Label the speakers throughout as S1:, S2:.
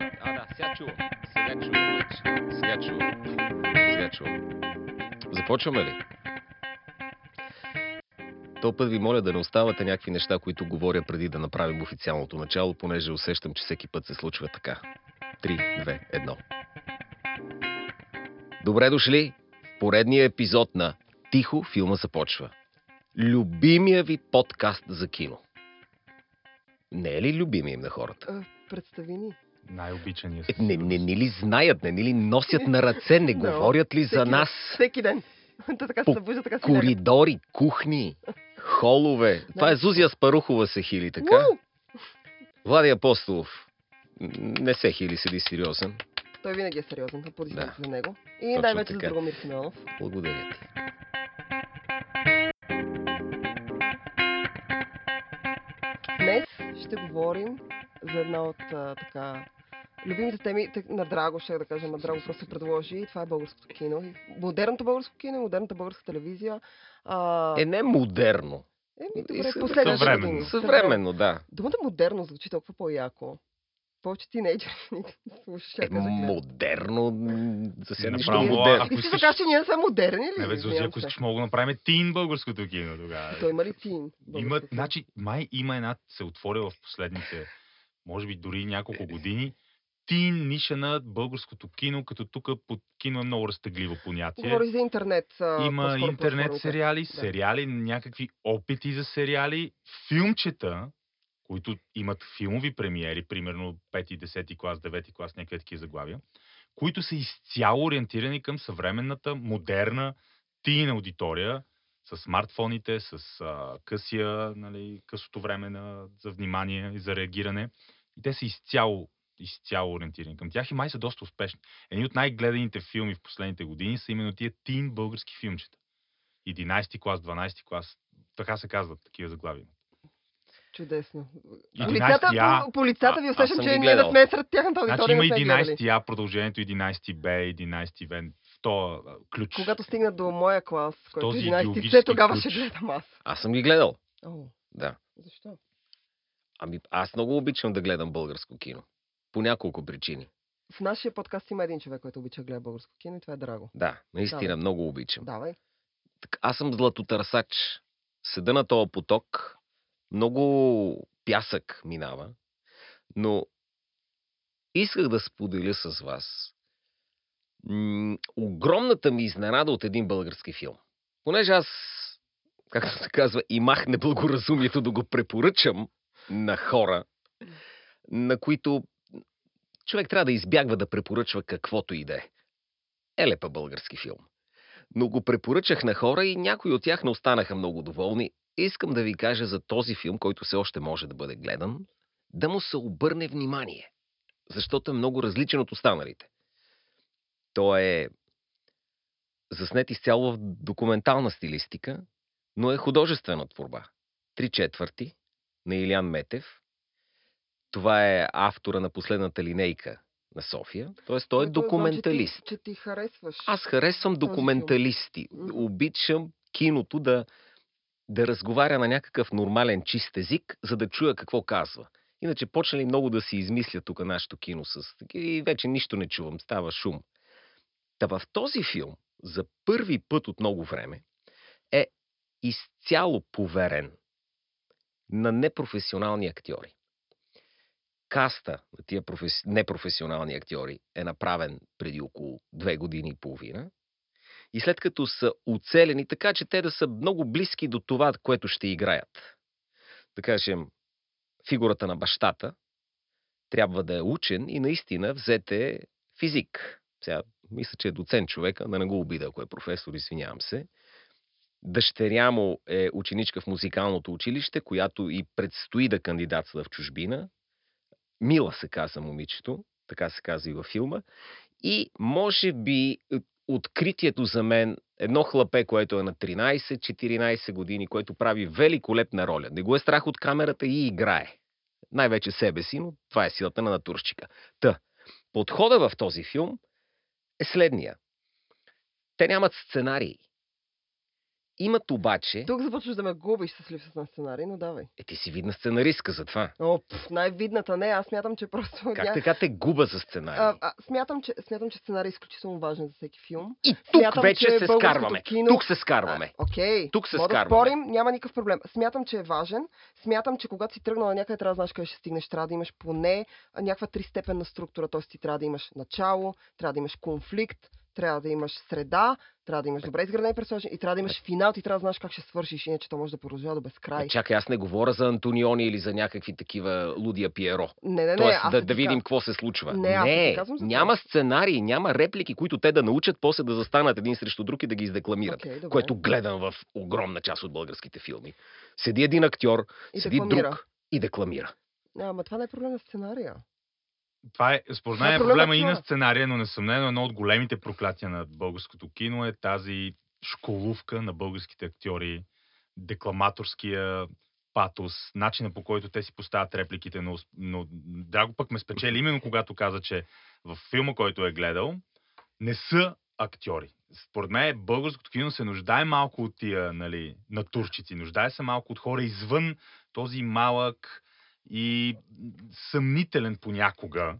S1: А, да, сега чувам. Сега чувам. Сега чувам. Сега чувам. Започваме ли? То път ви моля да не оставате някакви неща, които говоря преди да направим официалното начало, понеже усещам, че всеки път се случва така. 3, 2, 1. Добре дошли в поредния епизод на Тихо филма започва. Любимия ви подкаст за кино. Не е ли любимия им на хората?
S2: А, представи ни.
S3: Най-обичания
S1: Е, Не, не ни ли знаят, не ни ли носят на ръце, не
S2: Да.
S1: говорят ли за
S2: Всеки-
S1: нас?
S2: Всеки ден. Та така се събужда, така си лягат.
S1: Коридори, кухни, холове. Това е Зузия Спарухова се хили, така?
S2: Уу!
S1: Влади Апостолов. Не се хили, седи сериозен.
S2: Той винаги е сериозен, аплодисменти
S1: Да.
S2: за него. И най-вече за. Драгомир Симеонов.
S1: Благодаря ти.
S2: Днес ще говорим за една от а, така любимите теми на Драго, ще да кажа, на Драго просто предложи. И това е българското кино. И Модерното българско кино, модерната българска телевизия. А,
S1: Е, не модерно.
S2: Еми, добре,
S1: съ-
S2: последните
S3: съвременно.
S1: Съвременно, да.
S2: Думата модерно звучи толкова по-яко. Повече тинейджери слушаш.
S1: Е, модерно. За сега
S3: Направо,
S1: модерно.
S3: ако
S2: Искаш кажеш, че ние не сме модерни ли?
S3: Не, бе, Зузи,
S2: Извинявам
S3: ако
S2: се.
S3: искаш, мога да направим тин българското кино тогава.
S2: Той има ли тин?
S3: Има, значи, май има една, се отворя в последните, може би дори няколко години, тин ниша на българското кино, като тук под кино е много разтегливо понятие.
S2: Говориш за интернет. а,
S3: Има интернет сериали,
S2: Да.
S3: сериали, някакви опити за сериали, филмчета, които имат филмови премиери, примерно 5, 10 клас, 9 клас, някакви такива заглавия, които са изцяло ориентирани към съвременната, модерна тин аудитория, с смартфоните, с а, късия, нали, късото време на, за внимание и за реагиране. И те са изцяло, изцяло ориентирани към тях и май са доста успешни. Едни от най-гледаните филми в последните години са именно тия тин български филмчета. 11 клас, 12 клас, така се казват такива заглавия.
S2: Чудесно.
S3: 11
S2: Полицата,
S3: я.
S2: по, полицата ви усещам, че ние да сме сред тяхната
S3: Значи
S2: аудитория.
S3: има
S2: не сме гледали.
S3: 11 А, продължението 11 Б, 11 В, в този а, ключ.
S2: Когато стигнат до моя клас, който е
S3: този
S2: 11
S3: идеологически
S2: все тогава
S3: ключ.
S2: ще гледам аз.
S1: Аз съм ги гледал.
S2: О,
S1: Да.
S2: защо?
S1: Ами, аз много обичам да гледам българско кино. По няколко причини.
S2: В нашия подкаст има един човек, който обича да гледа българско кино и това е Драго.
S1: Да, наистина
S2: Давай.
S1: много обичам.
S2: Давай.
S1: Аз съм златотърсач. Седа на този поток. Много пясък минава. Но исках да споделя с вас м- огромната ми изненада от един български филм. Понеже аз, както се казва, имах неблагоразумието да го препоръчам на хора, на които човек трябва да избягва да препоръчва каквото и да е. Елепа български филм но го препоръчах на хора и някои от тях не останаха много доволни. Искам да ви кажа за този филм, който все още може да бъде гледан, да му се обърне внимание, защото е много различен от останалите. Той е заснет изцяло в документална стилистика, но е художествена творба. Три четвърти на Илян Метев. Това е автора на последната линейка на София. Т.е. той е
S2: Което
S1: документалист.
S2: Значи, че ти харесваш.
S1: Аз харесвам документалисти. Обичам киното да, да разговаря на някакъв нормален чист език, за да чуя какво казва. Иначе почнали много да си измисля тук нашето кино с и вече нищо не чувам, става шум. Та в този филм, за първи път от много време, е изцяло поверен на непрофесионални актьори. Каста на тия професи... непрофесионални актьори е направен преди около две години и половина. И след като са оцелени така, че те да са много близки до това, което ще играят. Да кажем, фигурата на бащата трябва да е учен и наистина взете физик. Сега, мисля, че е доцент човека, да не го обида, ако е професор, извинявам се. Дъщеря му е ученичка в музикалното училище, която и предстои да кандидатства в чужбина. Мила се казва момичето, така се казва и във филма. И може би е, откритието за мен, едно хлапе, което е на 13-14 години, което прави великолепна роля. Не го е страх от камерата и играе. Най-вече себе си, но това е силата на натурщика. Та, подхода в този филм е следния. Те нямат сценарии. Имат обаче...
S2: Тук започваш да ме губиш с липса на сценарий, но давай.
S1: Е, ти си видна сценаристка за това.
S2: О, пф, най-видната не, аз смятам, че просто...
S1: Как така те губа за сценарий?
S2: а, а, смятам, че, смятам, че сценарий е изключително важен за всеки филм.
S1: И тук
S2: смятам,
S1: вече
S2: че
S1: се скарваме.
S2: кино-
S1: Тук се скарваме.
S2: А, Окей,
S1: Тук се
S2: може да
S1: скарваме.
S2: спорим, няма никакъв проблем. Смятам, че е важен. Смятам, че когато си тръгнала някъде, трябва да знаеш къде ще стигнеш. Трябва да имаш поне някаква тристепенна структура. Т.е. ти трябва да имаш начало, трябва да имаш конфликт, трябва да имаш среда, трябва да имаш добре изградени персонажи и трябва да имаш финал. Ти трябва да знаеш как ще свършиш, иначе то може да продължава до безкрай.
S1: А, Чакай, аз не говоря за Антониони или за някакви такива лудия Пиеро.
S2: Не, не, не.
S1: Тоест
S2: аз
S1: да,
S2: ти
S1: да видим
S2: ка-
S1: какво се случва.
S2: Не, аз не това.
S1: няма сценарии, няма реплики, които те да научат, после да застанат един срещу друг и да ги издекламират.
S2: Добре.
S1: което гледам в огромна част от българските филми. Седи един актьор,
S2: И
S1: седи
S2: декламира.
S1: друг и декламира.
S2: Не, ама това не е проблем на сценария.
S3: Това е, според
S2: е
S3: мен е
S2: проблема
S3: и на сценария, но несъмнено едно от големите проклятия на българското кино е тази школувка на българските актьори, декламаторския патос, начина по който те си поставят репликите, но, но Драго пък ме спечели именно когато каза, че в филма, който е гледал, не са актьори. Според мен българското кино се нуждае малко от тия нали, натурчици, нуждае се малко от хора извън този малък и съмнителен понякога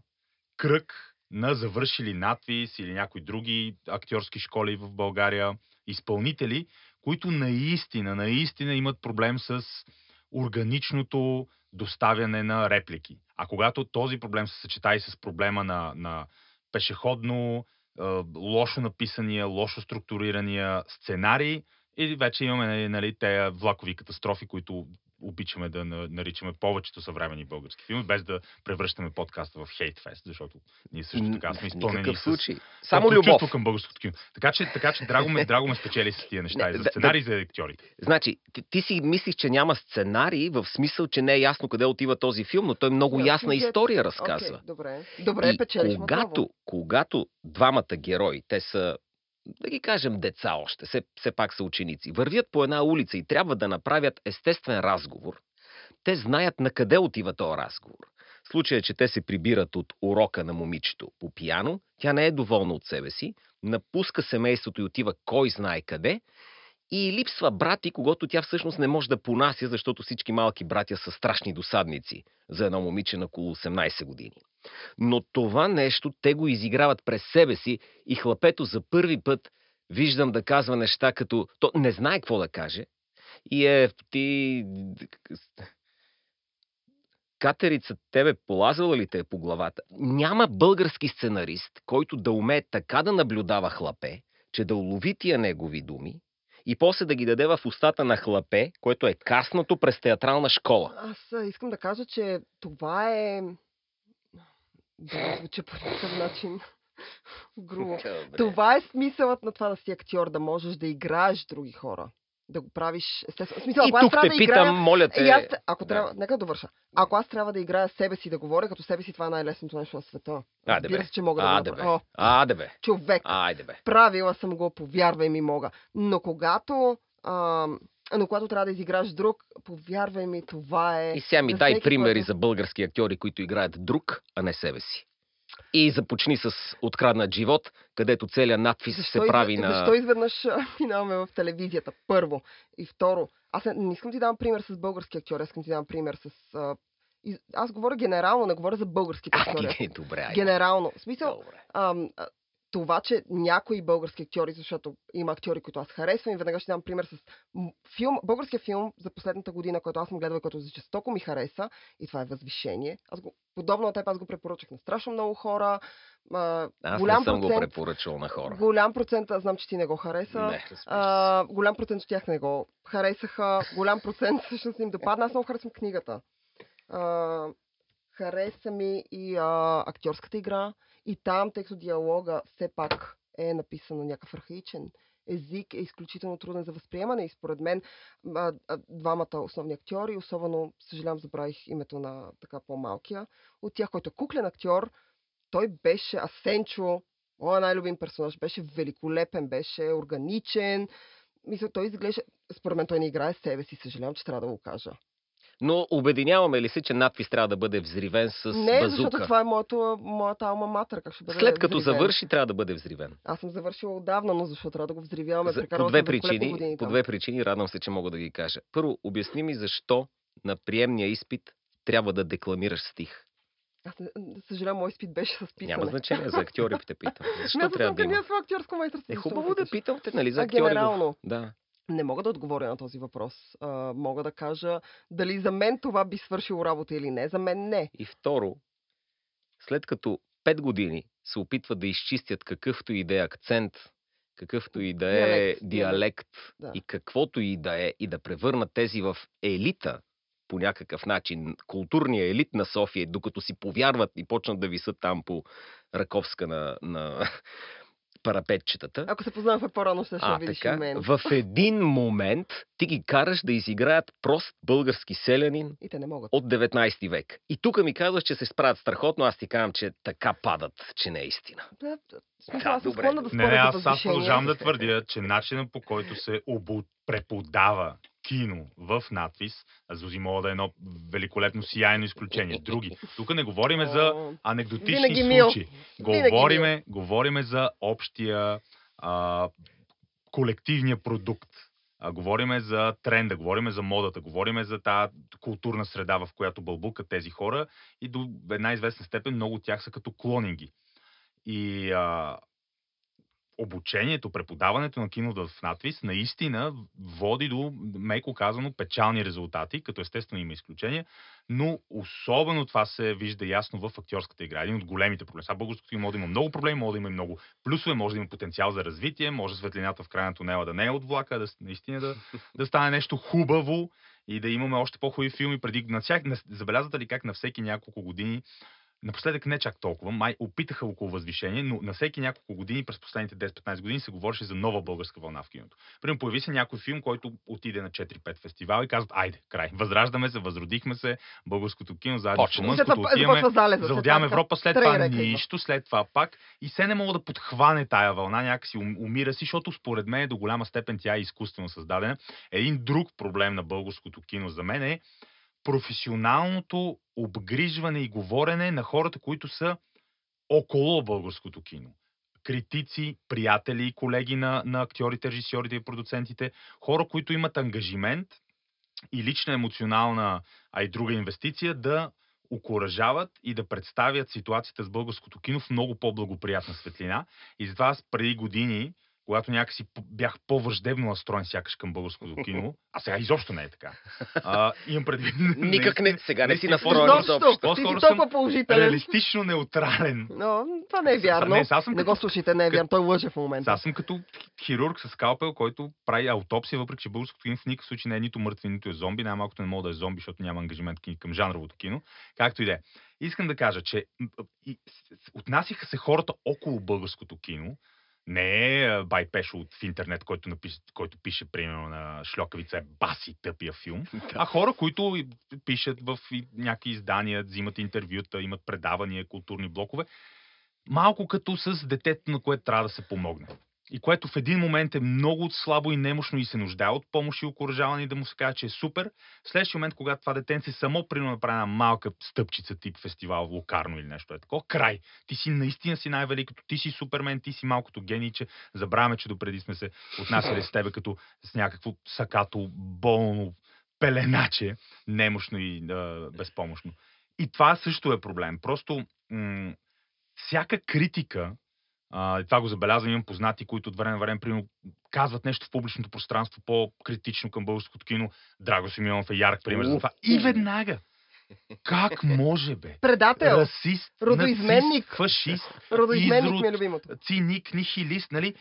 S3: кръг на завършили надвис или някои други актьорски школи в България, изпълнители, които наистина, наистина имат проблем с органичното доставяне на реплики. А когато този проблем се съчета и с проблема на, на пешеходно, е, лошо написания, лошо структурирания сценарий, и вече имаме нали, нали, тези влакови катастрофи, които обичаме да на- наричаме повечето съвремени български филми, без да превръщаме подкаста в хейтфест, защото ние също така сме изпълнени
S1: никакъв
S3: с
S1: случай. Само любов.
S3: към българското кино. Така че, така че драго, ме, драго ме спечели с тия неща.
S1: Не,
S3: и за
S1: да-
S3: сценарий, и за актьорите.
S1: Значи, ти, ти си мислиш, че няма сценарий, в смисъл, че не е ясно къде отива този филм, но той много
S2: Да,
S1: ясна
S2: сюжет.
S1: история разказва.
S2: Окей, добре. Добре,
S1: и
S2: печелиш
S1: когато, когато двамата герои, те са, да ги кажем, деца още, все, все пак са ученици, вървят по една улица и трябва да направят естествен разговор, те знаят на къде отива този разговор. В случая, че те се прибират от урока на момичето по пияно, тя не е доволна от себе си, напуска семейството и отива кой знае къде, и липсва брат и когато тя всъщност не може да понася, защото всички малки братя са страшни досадници за едно момиче на около 18 години. Но това нещо те го изиграват през себе си и хлапето за първи път виждам да казва неща като... То не знае какво да каже и е ти... Катерица, тебе полазвала ли те е по главата? Няма български сценарист, който да умее така да наблюдава хлапе, че да улови тия негови думи и после да ги даде в устата на хлапе, което е каснато през театрална школа.
S2: Аз искам да кажа, че това е... Да, звуча по някакъв начин. Грубо.
S1: Добре.
S2: Това е смисълът на това да си актьор, да можеш да играеш други хора. Да го правиш естествено. Смисъл,
S1: И
S2: ако аз
S1: тук
S2: трябва
S1: те
S2: да
S1: питам,
S2: играя...
S1: моля те...
S2: Е, аз, ако
S1: да.
S2: трябва, нека да довърша. Ако аз трябва да играя себе си да говоря като себе си, това е най-лесното нещо на света.
S1: Айде,
S2: Разбира се, че мога да го направя. О,
S1: Аде бе.
S2: човек,
S1: Айде бе.
S2: правила съм го, повярвай ми, мога. Но когато, а, но когато трябва да изиграш друг, повярвай ми, това е...
S1: И сега ми дай
S2: всеки,
S1: примери
S2: който-
S1: за български актьори, които играят друг, а не себе си. И започни с откраднат живот, където целият надпис се
S2: Защо,
S1: прави
S2: извед...
S1: на...
S2: защо изведнъж минаваме в телевизията? Първо. И второ, аз не, не искам ти давам пример с български актьори, аз искам ти давам пример с... А... Аз говоря генерално, не говоря за българските актьори.
S1: добре, айде.
S2: Генерално. В смисъл,
S1: Добре.
S2: ам, това, че някои български актьори, защото има актьори, които аз харесвам и веднага ще дам пример с филм, българския филм за последната година, който аз съм гледала, който за жестоко ми хареса и това е Възвишение. Аз го, подобно на теб, аз го препоръчах на страшно много хора. А,
S1: Аз
S2: голям
S1: не съм
S2: процент,
S1: го препоръчал на хора.
S2: Голям процент, аз знам, че ти не го хареса.
S1: Не.
S2: А, голям процент от тях не го харесаха. Голям процент всъщност им допадна. Аз много харесвам книгата. А, хареса ми и а, актьорската игра. И там, тъй като диалога все пак е написан на някакъв архаичен език, е изключително труден за възприемане. И според мен а, а, двамата основни актьори, особено, съжалявам, забравих името на така по-малкия, от тях, който е куклен актьор, той беше Асенчо, моя най-любим персонаж, беше великолепен, беше органичен. Мисля, той изглежда... Според мен той не играе себе си, съжалявам, че трябва да го кажа.
S1: Но обединяваме ли се, че надпис трябва да бъде взривен с
S2: Не,
S1: базука?
S2: защото това е моето, моята алма матър. Как ще бъде
S1: След като
S2: взривен?
S1: завърши, трябва да бъде взривен.
S2: Аз съм завършила отдавна, но защо трябва да го взривяваме?
S1: За, по две причини,
S2: години
S1: по две причини, радвам се, че мога да ги кажа. Първо, обясни ми защо на приемния изпит трябва да декламираш стих.
S2: Аз не, не съжалявам, мой изпит беше с писане.
S1: Няма значение, за актьори те питам. Защо
S2: Смятам,
S1: трябва да има?
S2: в актьорско майсторство.
S1: Е хубаво да питам те, нали, за
S2: А
S1: актьори.
S2: генерално,
S1: Да.
S2: Не мога да отговоря на този въпрос. А, мога да кажа дали за мен това би свършило работа или не. За мен не.
S1: И второ, след като пет години се опитват да изчистят какъвто и да е акцент, какъвто и да е
S2: Диалект,
S1: диалект,
S2: Да.
S1: и каквото и да е, и да превърнат тези в елита по някакъв начин, културния елит на София, докато си повярват и почнат да висат там по Раковска на, на парапетчетата.
S2: Ако се познавахме по-рано, ще, ще
S1: А,
S2: видиш и
S1: така,
S2: мен.
S1: в един момент ти ги караш да изиграят прост български селянин
S2: И те не могат.
S1: от 19 век. И тук ми казваш, че се справят страхотно, аз ти казвам, че така падат, че не е истина.
S2: Да, да,
S1: Да,
S2: аз съм
S1: добре.
S2: да
S3: Не, не, аз, аз продължавам да твърдя, че начинът по който се обу... преподава кино в надпис, а Зузи мога да е едно великолепно сияйно изключение. Други. Тук не говориме за анекдотични
S2: Винаги
S3: случаи.
S2: Винаги
S3: Говориме, говориме за общия а, колективния продукт. А, говориме за тренда, говориме за модата, говориме за тази културна среда, в която бълбукат тези хора и до една известна степен много от тях са като клонинги. И а, обучението, преподаването на кино в надвис наистина води до, меко казано, печални резултати, като естествено има изключения, но особено това се вижда ясно в актьорската игра. Един от големите проблеми. Сега българското кино може да има много проблеми, може да има и много плюсове, може да има потенциал за развитие, може светлината в края на тунела да не е от влака, да наистина да, да стане нещо хубаво и да имаме още по-хубави филми. Преди, на всяк, забелязвате ли как на всеки няколко години Напоследък не чак толкова, май опитаха около възвишение, но на всеки няколко години, през последните 10-15 години, се говореше за нова българска вълна в киното. Примерно появи се някой филм, който отиде на 4-5 фестивала и казват, айде, край, възраждаме се, възродихме се, българското кино, заедно с румънското отиваме, завладяваме Европа, след това нищо, след това пак. И се не мога да подхване тая вълна, някакси ум- умира си, защото според мен до голяма степен тя е изкуствено създадена. Един друг проблем на българското кино за мен е професионалното обгрижване и говорене на хората, които са около българското кино. Критици, приятели и колеги на, на актьорите, режисьорите и продуцентите, хора, които имат ангажимент и лична емоционална, а и друга инвестиция да окоръжават и да представят ситуацията с българското кино в много по-благоприятна светлина. И затова аз преди години, когато някакси бях по-враждебно настроен сякаш към българското кино, а сега изобщо не е така. А, имам предвид...
S1: Никак не, сега не си настроен
S2: Изобщо,
S3: По-скоро
S2: си толкова положителен.
S3: Реалистично неутрален.
S2: Но това не е вярно.
S3: Не, съм
S2: Не го слушайте, не е вярно. Той лъже в момента.
S3: Аз съм като хирург с скалпел, който прави аутопсия, въпреки че българското кино в никакъв случай не е нито мъртви, нито е зомби. Най-малкото не мога да е зомби, защото няма ангажимент към жанровото кино. Както и да е. Искам да кажа, че отнасяха се хората около българското кино, не е Бай Пешо от в интернет, който, напише, който пише, примерно, на Шльокавица е баси тъпия филм, а хора, които пишат в някакви издания, взимат интервюта, имат предавания, културни блокове, малко като с детето, на което трябва да се помогне. И което в един момент е много слабо и немощно и се нуждае от помощ и окоръжаване и да му се каже, че е супер. В следващия момент, когато това детенце само примерно направи една малка стъпчица тип фестивал Локарно или нещо е такова, край. Ти си наистина си най-великото, ти си супермен, ти си малкото генийче. Забравяме, че допреди сме се отнасяли с тебе като с някакво сакато, болно пеленаче, немощно и а, безпомощно. И това също е проблем. Просто м- всяка критика, а, и това го забелязвам, имам познати, които от време на време примерно, казват нещо в публичното пространство по-критично към българското кино. Драго Симеонов е ярък пример за това. И веднага. Как може, бе?
S2: Предател.
S3: Расист,
S2: Родоизменник.
S3: нацист, фашист,
S2: Родоизменник
S3: изрод.
S2: ми е любимото.
S3: циник, нихилист, нали?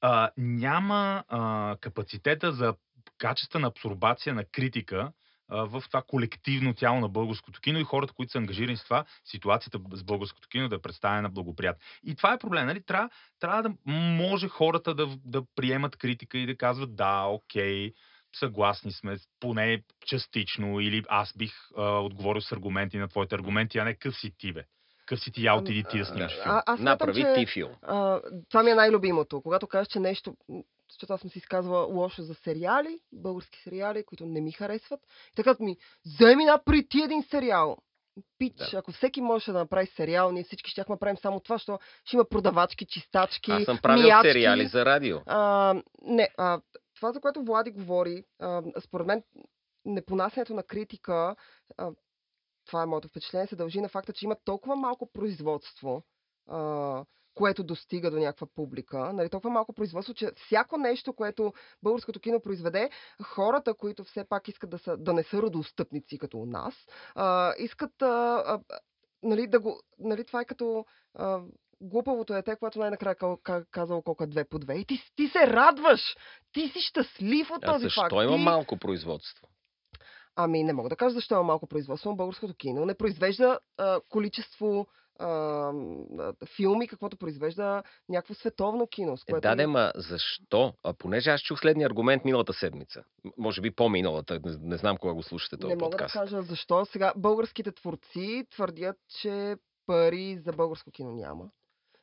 S3: А, няма а, капацитета за качествена абсорбация на критика в това колективно тяло на българското кино и хората, които са ангажирани с това, ситуацията с българското кино да е представена благоприятно. И това е проблем, нали? Трябва, трябва да може хората да, да приемат критика и да казват да, окей, съгласни сме, поне частично, или аз бих а, отговорил с аргументи на твоите аргументи, а не къв си ти, бе. Къв си ти, я отиди ти да снимаш филм.
S2: А, аз смятам,
S1: Направи
S2: че
S1: ти филм.
S2: а, това ми е най-любимото. Когато кажеш, че нещо... защото аз съм си изказвала лошо за сериали, български сериали, които не ми харесват. И така ми, вземи напри ти един сериал. Пич,
S1: Да.
S2: ако всеки можеше да направи сериал, ние всички ще направим само това, защото ще има продавачки, чистачки,
S1: Аз съм правил
S2: миячки.
S1: сериали за радио.
S2: А, не, а, това, за което Влади говори, а, според мен, непонасянето на критика, а, това е моето впечатление, се дължи на факта, че има толкова малко производство, а, което достига до някаква публика. Нали, толкова малко производство, че всяко нещо, което българското кино произведе, хората, които все пак искат да, са, да не са родоустъпници като у нас, а, искат а, а, нали, да го... Нали, това е като... А, глупавото е те, когато най-накрая ка- ка- казал колко е две по две. И ти, ти се радваш! Ти си щастлив от
S1: А
S2: този
S1: защо
S2: факт.
S1: има
S2: ти...
S1: малко производство?
S2: Ами не мога да кажа защо има малко производство, но българското кино не произвежда а, количество а, филми, каквото произвежда някакво световно кино. С
S1: Е,
S2: което
S1: да, де, ма защо? А понеже аз чух следния аргумент миналата седмица. Може би по-миналата, не, не знам кога го слушате този
S2: не мога
S1: подкаст.
S2: да кажа защо. Сега българските творци твърдят, че пари за българско кино няма.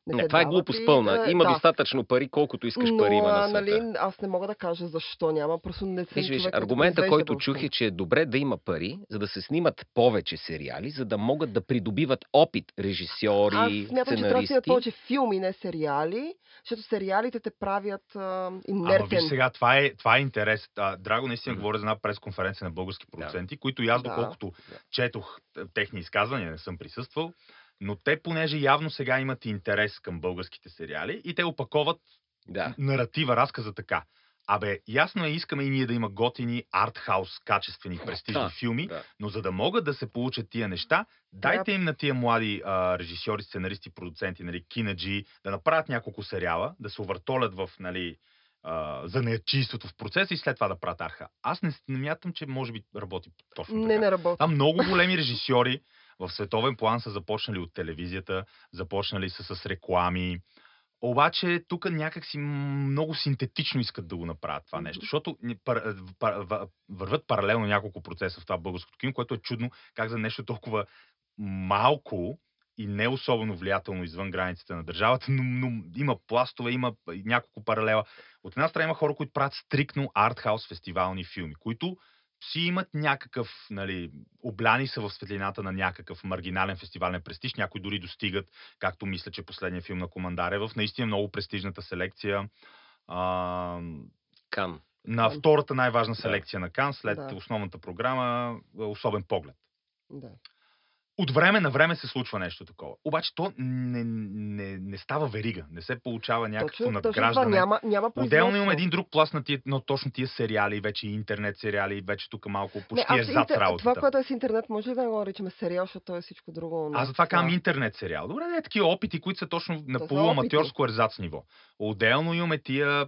S1: Не,
S2: се
S1: това е глупост
S2: и,
S1: пълна.
S2: е,
S1: Има
S2: да.
S1: достатъчно пари, колкото искаш
S2: Но,
S1: пари има
S2: а,
S1: на света.
S2: нали, аз не мога да кажа защо няма, просто не съм
S1: Виж, виж, аргумента,
S2: произвежда
S1: който чух е, че е добре да има пари, за да се снимат повече сериали, за да могат да придобиват опит режисьори,
S2: Аз смятам, че трябва да
S1: сценаристи.
S2: имат повече филми, не сериали, защото сериалите те правят а,
S3: Ама
S2: инертен.
S3: виж сега, това е, това е интерес. А, Драго наистина
S1: Мгм.
S3: говори за една пресконференция на български продуценти, които и аз,
S2: Да.
S3: доколкото
S2: Да.
S3: четох техни изказвания, не съм присъствал, но те, понеже явно сега имат интерес към българските сериали и те опаковат
S1: Да.
S3: наратива, разказа така. Абе, ясно е, искаме и ние да има готини, артхаус, качествени, престижни
S1: Да,
S3: филми,
S1: да.
S3: но за да могат да се получат тия неща, дайте им на тия млади а, режисьори, сценаристи, продуценти, нали, кинаджи, да направят няколко сериала, да се увъртолят в, нали, а, занаячийството в процеса и след това да правят арха. Аз не, не мятам, че може би работи точно
S2: Не,
S3: така.
S2: не работи.
S3: Там много големи режисьори в световен план са започнали от телевизията, започнали са с реклами. Обаче тук някак си много синтетично искат да го направят това нещо, защото пар, пар, въ- върват паралелно няколко процеса в това българското кино, което е чудно как за нещо толкова малко и не особено влиятелно извън границите на държавата, но, но има пластове, има няколко паралела. От една страна има хора, които правят стрикно артхаус фестивални филми, които си имат някакъв, нали, обляни са в светлината на някакъв маргинален фестивален престиж. Някои дори достигат, както мисля, че последният филм на Командар е в наистина много престижната селекция. А,
S1: Кан.
S3: на втората най-важна селекция на Кан, след
S2: Да.
S3: основната програма, е, особен поглед.
S2: Да.
S3: От време на време се случва нещо такова. Обаче то не, не, не става верига, не се получава някакво
S2: Точно, точно това
S3: надграждане.
S2: няма, няма
S3: Отделно
S2: производство.
S3: има един друг пласт на тия, но точно тия сериали, вече интернет сериали, вече тук малко почти
S2: не,
S3: е зад
S2: интер-
S3: работата.
S2: Това, което е с интернет, може ли да го наричаме сериал, защото то е всичко друго.
S3: Аз затова казвам интернет сериал. Добре, не, такива опити, които са точно на полуаматьорско ерзац ниво. Отделно имаме тия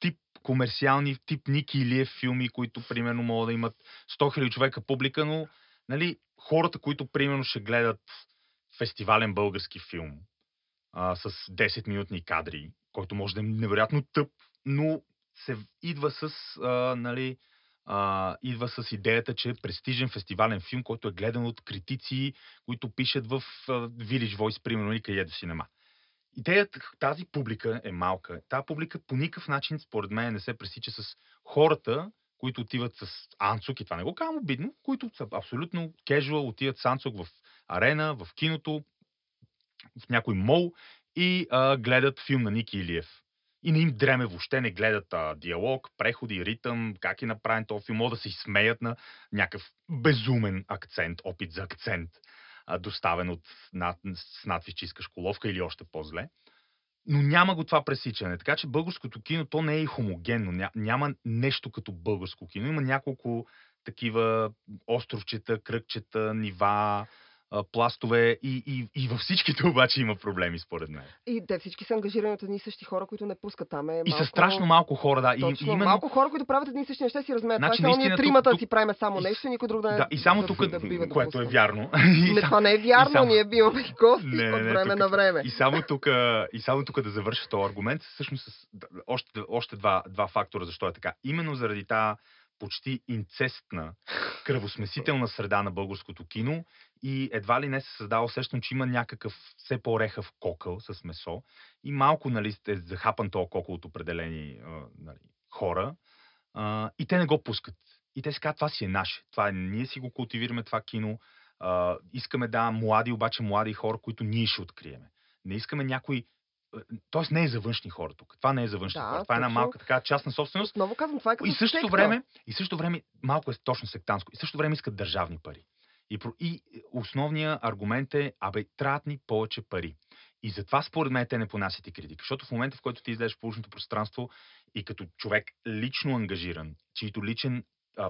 S3: тип комерциални, тип Ники Илиев филми, които примерно могат да имат 100 000 човека публика, но нали, хората, които примерно ще гледат фестивален български филм а, с 10-минутни кадри, който може да е невероятно тъп, но се идва с, а, нали, а, идва с идеята, че е престижен фестивален филм, който е гледан от критици, които пишат в а, Village Voice, примерно, или където си нема. Идеята, тази публика е малка. Тази публика по никакъв начин, според мен, не се пресича с хората, които отиват с Анцук, и това не го казвам обидно, които са абсолютно кежуал, отиват с Анцук в арена, в киното, в някой мол и а, гледат филм на Ники Илиев. И не им дреме въобще, не гледат а, диалог, преходи, ритъм, как е направен този филм, могат да се изсмеят на някакъв безумен акцент, опит за акцент, а, доставен от над, с надпис, че или още по-зле. Но няма го това пресичане. Така че българското кино, то не е и хомогенно. Ня, няма нещо като българско кино. Има няколко такива островчета, кръгчета, нива, а, пластове и, и, и във всичките обаче има проблеми, според мен.
S2: И те всички са ангажирани от едни и същи хора, които не пускат там. Е
S3: И
S2: малко...
S3: са страшно малко хора, да. И,
S2: Точно,
S3: и именно,
S2: малко хора, които правят едни и същи неща и си размеят.
S3: Значи,
S2: това е ние тримата
S3: тук-
S2: да си правим само
S3: и-
S2: нещо, никой друг да не
S3: да, и само
S2: да-
S3: тук,
S2: да бива да
S3: което е
S2: пуска.
S3: вярно. И
S2: Не, това не е вярно,
S3: само-
S2: ние биваме гости
S3: Не, не,
S2: от
S3: не,
S2: време
S3: тук-
S2: на време.
S3: И само тук, и само тук да завърша този аргумент, всъщност с още, още два, два фактора защо е така. Именно заради тази почти инцестна, кръвосмесителна среда на българското кино, и едва ли не се създава усещане, че има някакъв все по-рехав кокъл с месо и малко нали, е захапан този кокъл от определени нали, хора а, и те не го пускат. И те си казват, това си е наше. Това е, ние си го култивираме това кино. А, искаме да млади, обаче млади хора, които ние ще откриеме. Не искаме някой Тоест не е за външни хора тук. Това не е за външни
S2: Да,
S3: хора. Това е една малка така частна собственост.
S2: Отново казвам, това е като
S3: И същото
S2: секта.
S3: време, и същото време, малко е точно сектанско, и същото време искат държавни пари. И, и основният аргумент е, абе, трябват ни повече пари. И затова според мен те не понасят и критика. Защото в момента, в който ти излезеш в публичното пространство и като човек лично ангажиран, чийто личен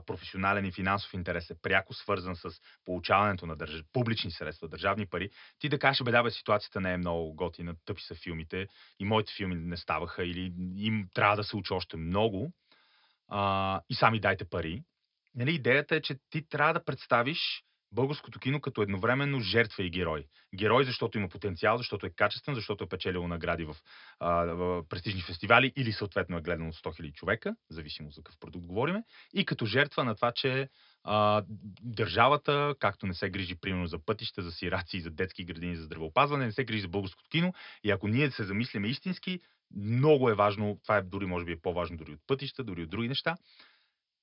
S3: професионален и финансов интерес е пряко свързан с получаването на държ... публични средства, държавни пари, ти да кажеш, бе, да, бе, ситуацията не е много готина, тъпи са филмите и моите филми не ставаха или им трябва да се учи още много а, и сами дайте пари. Нали, идеята е, че ти трябва да представиш българското кино като едновременно жертва и герой. Герой, защото има потенциал, защото е качествен, защото е печелило награди в, а, в престижни фестивали или съответно е гледано от 100 000 човека, зависимо за какъв продукт говориме, и като жертва на това, че а, държавата, както не се грижи примерно за пътища, за сираци, за детски градини, за здравеопазване, не се грижи за българското кино. И ако ние се замислиме истински, много е важно, това е дори може би е по-важно дори от пътища, дори от други неща,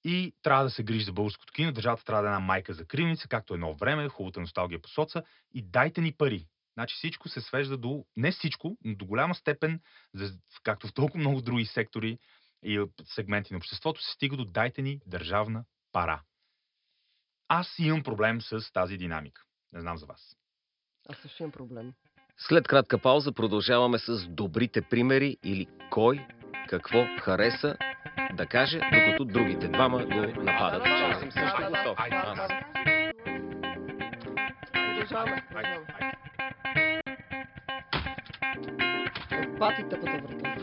S3: и трябва да се грижи за българското кино. Държавата трябва да е една майка за кривница, както едно време, хубавата носталгия по соца. И дайте ни пари. Значи всичко се свежда до, не всичко, но до голяма степен, както в толкова много други сектори и сегменти на обществото, се стига до дайте ни държавна пара. Аз имам проблем с тази динамика. Не знам за вас.
S2: Аз също имам проблем.
S1: След кратка пауза продължаваме с добрите примери или кой какво хареса да каже, докато другите двама го нападат. Аз съм също готов. Аз.
S2: Бати тъпата врата.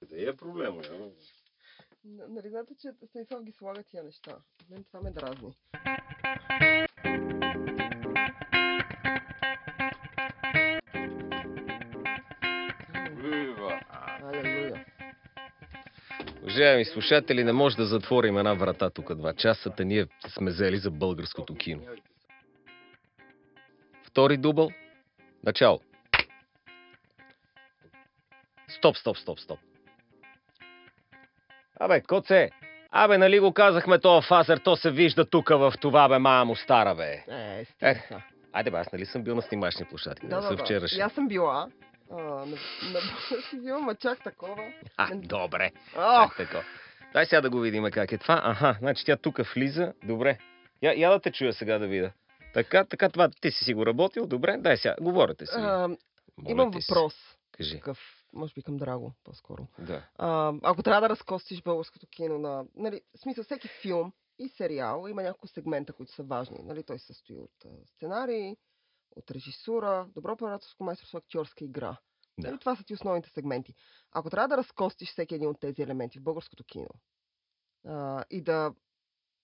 S1: Къде е проблема?
S2: Н- Нали знаете, че Станислав ги слага тия неща? Мен това ме дразни.
S1: Уважаеми слушатели, не може да затворим една врата тук два часа, та ние сме взели за българското кино. Втори дубъл. Начало. Стоп, стоп, стоп, стоп. Абе, коце, абе, нали го казахме това фазер, то се вижда тук в това, бе, мамо стара, бе.
S2: Е,
S1: Ех,
S2: стига.
S1: Айде, бе, аз нали съм бил на снимачни площадки,
S2: Да,
S1: да,
S2: да. И аз съм била. А, на, на български филм, а чак такова.
S1: А, добре.
S2: Ох,
S1: така? Дай сега да го видим как е това. Аха, значи тя тук влиза. Добре. Я, я да те чуя сега да видя. Така, така, това ти си си го работил. Добре, дай сега, говорете си.
S2: а, имам въпрос.
S1: Кажи.
S2: Такъв, може би към Драго, по-скоро.
S1: Да.
S2: А, ако трябва да разкостиш българското кино на... Нали, в смисъл, всеки филм и сериал има няколко сегмента, които са важни. Нали, той се състои от а, сценарий, от режисура, добро операторско майсторство, актьорска игра.
S1: Да.
S2: Нали, това са ти основните сегменти. Ако трябва да разкостиш всеки един от тези елементи в българското кино а, и да,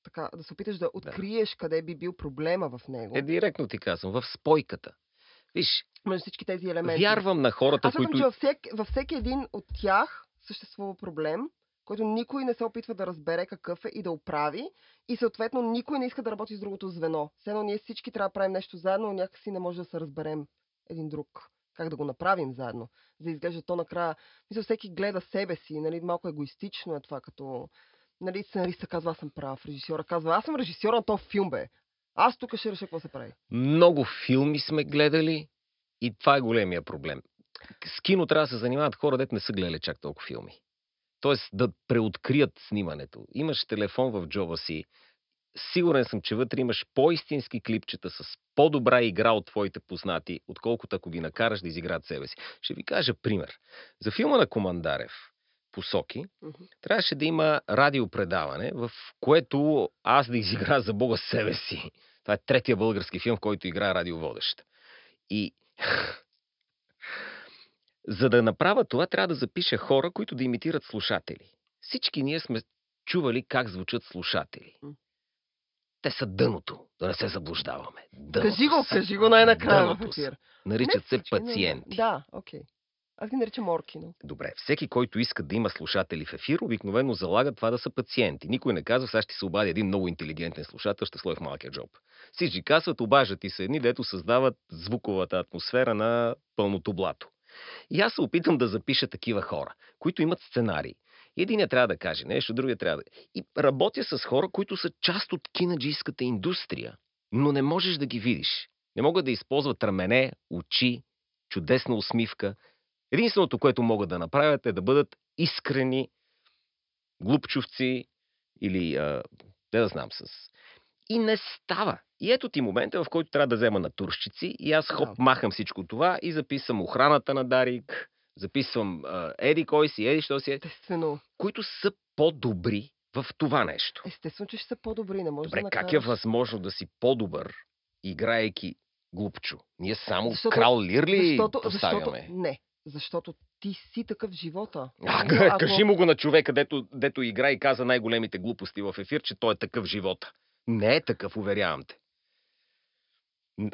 S2: така, да се опиташ да откриеш къде би бил проблема в него,
S1: Е, директно ти казвам, в спойката. Виж,
S2: между всички тези елементи.
S1: вярвам на хората,
S2: Аз
S1: които...
S2: че във всеки, във всеки един от тях съществува проблем, който никой не се опитва да разбере какъв е и да оправи. И съответно никой не иска да работи с другото звено. Все едно ние всички трябва да правим нещо заедно, но някакси не може да се разберем един друг. Как да го направим заедно. За да изглежда то накрая. Мисля, всеки гледа себе си. Нали, малко егоистично е това, като нали, сценариста казва, аз съм прав, режисьора казва, аз съм режисьор на този филм, бе. Аз тук ще реша какво се прави.
S1: Много филми сме гледали и това е големия проблем. С кино трябва да се занимават хора, дет не са гледали чак толкова филми. Тоест да преоткрият снимането. Имаш телефон в джоба си, сигурен съм, че вътре имаш по-истински клипчета с по-добра игра от твоите познати, отколкото ако ги накараш да изиграят себе си. Ще ви кажа пример. За филма на Командарев, Посоки,
S2: Мгм.
S1: трябваше да има радиопредаване, в което аз да изигра за Бога себе си. Това е третия български филм, в който играе радиоводещ. И за да направя това, трябва да запиша хора, които да имитират слушатели. Всички ние сме чували как звучат слушатели. Те са дъното, да не се заблуждаваме. Дъното
S2: Кажи го,
S1: са.
S2: кажи го най-накрая.
S1: Наричат
S2: Не
S1: се
S2: всички, не,
S1: пациенти.
S2: Да, окей. Аз ги наричам Оркино.
S1: Добре, всеки, който иска да има слушатели в ефир, обикновено залага това да са пациенти. Никой не казва, сега ще се обади един много интелигентен слушател, ще слой в малкия джоб. Всички казват, обажат и се едни, дето създават звуковата атмосфера на пълното блато. И аз се опитвам да запиша такива хора, които имат сценарии. Единият трябва да каже нещо, другия трябва да... И работя с хора, които са част от кинаджийската индустрия, но не можеш да ги видиш. Не могат да използват рамене, очи, чудесна усмивка. Единственото, което могат да направят е да бъдат искрени глупчовци или, а, не да знам, с... И не става. И ето ти момента, в който трябва да взема на турщици и аз хоп,
S2: Да.
S1: махам всичко това и записвам охраната на Дарик, записвам а, еди кой си, еди що си, е,
S2: Естествено.
S1: които са по-добри в това нещо.
S2: Естествено, че ще са по-добри. Не може
S1: Добре,
S2: да
S1: как
S2: накараш...
S1: е възможно да си по-добър, играейки глупчо? Ние само
S2: Защото-
S1: крал Лир ли
S2: защото, защото,
S1: поставяме?
S2: не, защото ти си такъв в живота.
S1: А,
S2: Но ако-
S1: Кажи му го на човека, дето, дето игра и каза най-големите глупости в ефир, че той е такъв в живота. Не е такъв, уверявам те.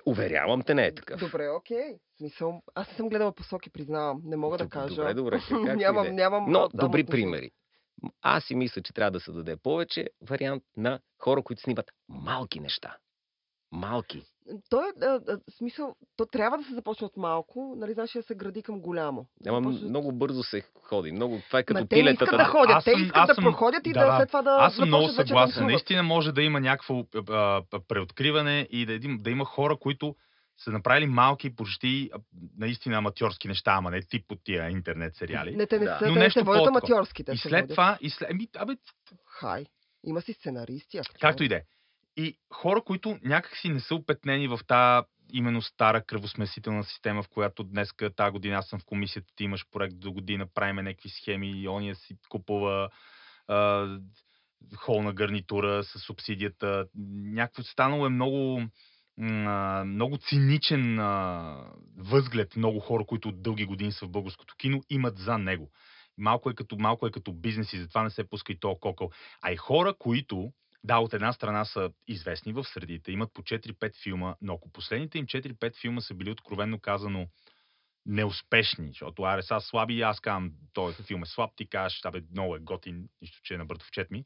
S1: Уверявам те, не е такъв.
S2: Добре, окей. Смисъл, аз не съм гледала посоки, признавам. Не мога да
S1: Добре,
S2: кажа.
S1: Добре, добре. Както
S2: нямам,
S1: е.
S2: нямам.
S1: Но
S2: а,
S1: добри
S2: ама-
S1: примери. Аз си мисля, че трябва да се даде повече вариант на хора, които снимат малки неща. Малки.
S2: Той е, а, а, смисъл, то трябва да се започне от малко, нали, знаеш, да се гради към голямо.
S1: Ама
S2: започне-
S1: много бързо се ходи. Много... Това е като
S2: Ма те
S1: пилетата.
S2: искат да ходят,
S3: Аз
S2: те искат
S3: аз
S2: да
S3: съм-
S2: проходят и
S3: да,
S2: да, след това да
S3: Аз съм много
S2: да
S3: съгласен. Наистина може да има някакво а, преоткриване и да, да има хора, които са направили малки, почти наистина аматьорски неща, ама не тип от тия интернет сериали.
S2: Не, те не
S1: Да.
S2: са,
S3: Но
S2: те не се водят
S3: по-такова.
S2: аматьорски. те
S3: и след това, и след, ами, абе,
S2: Хай. Има си сценаристи, актьори.
S3: както и да е. И хора, които някакси не са опетнени в тази именно стара кръвосмесителна система, в която днес, тази година аз съм в комисията, ти имаш проект до година, правиме някакви схеми и ония си купува а, холна гарнитура с субсидията. Някакво станало е много, а, много циничен а, възглед много хора, които от дълги години са в българското кино, имат за него. Малко е като, малко е като бизнес и затова не се пуска и то кокъл. А и хора, които, да, от една страна са известни в средите, имат по 4-5 филма, но ако последните им 4-5 филма са били откровенно казано неуспешни, защото аре са слаби и аз казвам, този филм е слаб, ти кажеш, абе, много е готин, нищо, че е на бъртовчет ми.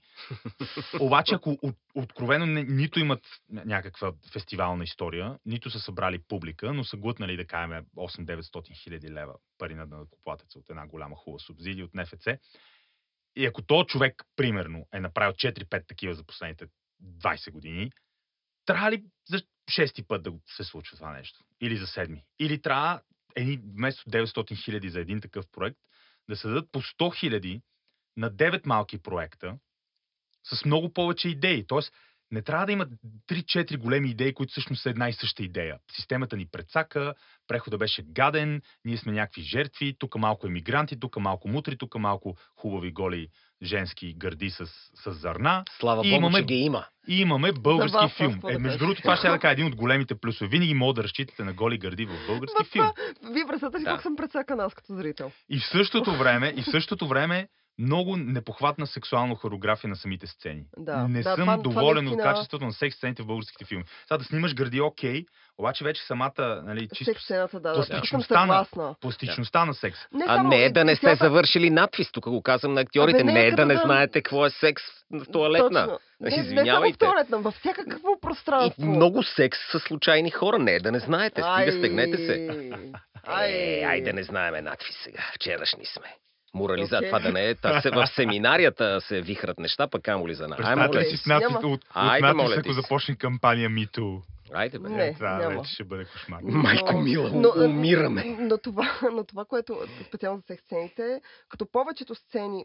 S3: Обаче, ако от, откровено не, нито имат някаква фестивална история, нито са събрали публика, но са глътнали, да кажем, 8-900 хиляди лева пари на накоплатеца от една голяма хубава субсидия от НФЦ, и ако този човек, примерно, е направил 4-5 такива за последните 20 години, трябва ли за шести път да се случва това нещо? Или за седми? Или трябва едни, вместо 900 хиляди за един такъв проект, да се дадат по 100 хиляди на 9 малки проекта с много повече идеи. Тоест, не трябва да има 3-4 големи идеи, които всъщност са една и съща идея. Системата ни предсака, прехода беше гаден, ние сме някакви жертви, тук малко емигранти, тук малко мутри, тук малко хубави голи женски гърди с, с зърна.
S1: Слава
S3: И
S1: Богу,
S3: имаме-
S1: че ги има.
S3: И имаме български
S2: аз
S3: филм. Е, между другото, това ще да кажа един от големите плюсове. Винаги мога да разчитате на голи гърди в български
S2: Ма
S3: филм.
S2: това- Вие представете ли
S1: Да.
S2: колко съм прецакана аз като зрител?
S3: И в същото време, и в същото време много непохватна сексуална хореография на самите сцени.
S2: Да.
S3: Не
S2: Да,
S3: съм
S2: това- това
S3: доволен
S2: наистина-
S3: от качеството на секс сцените в българските филми. Сега да снимаш гърди, окей, обаче вече самата, нали, чисто
S2: Секс сцената, да, да.
S3: Пластичността на-
S2: съгласна.
S3: пластичността на секс.
S1: А
S2: само
S1: не е да не сте завършили надпис. Тук го казвам на актьорите.
S2: Абе, не е
S1: не е
S2: като
S1: да не
S2: да-
S1: знаете какво е секс в туалетна.
S2: Точно. Не, не само в
S1: Извинявайте.
S2: туалетна, във всякакво
S1: И
S2: пространство.
S1: много секс с случайни хора. Не е да не знаете. Стига, стегнете се.
S2: Ай.
S1: Е, ай да не знаеме надпис сега. Вчерашни сме. Морализа,
S2: Окей.
S1: това да не е. Та, се, в семинарията се вихрат неща, пък камо ли за нас. Ай,
S3: Представете си с
S2: Няма.
S3: от, от
S1: Айде, моля
S3: ако започне кампания MeToo.
S1: Айде, бе.
S2: Не,
S3: Е, това
S2: няма.
S3: вече ще бъде кошмар.
S1: Майко
S2: Но-
S1: мила,
S2: но,
S1: умираме.
S2: Но това, но това, което специално за сцените, като повечето сцени,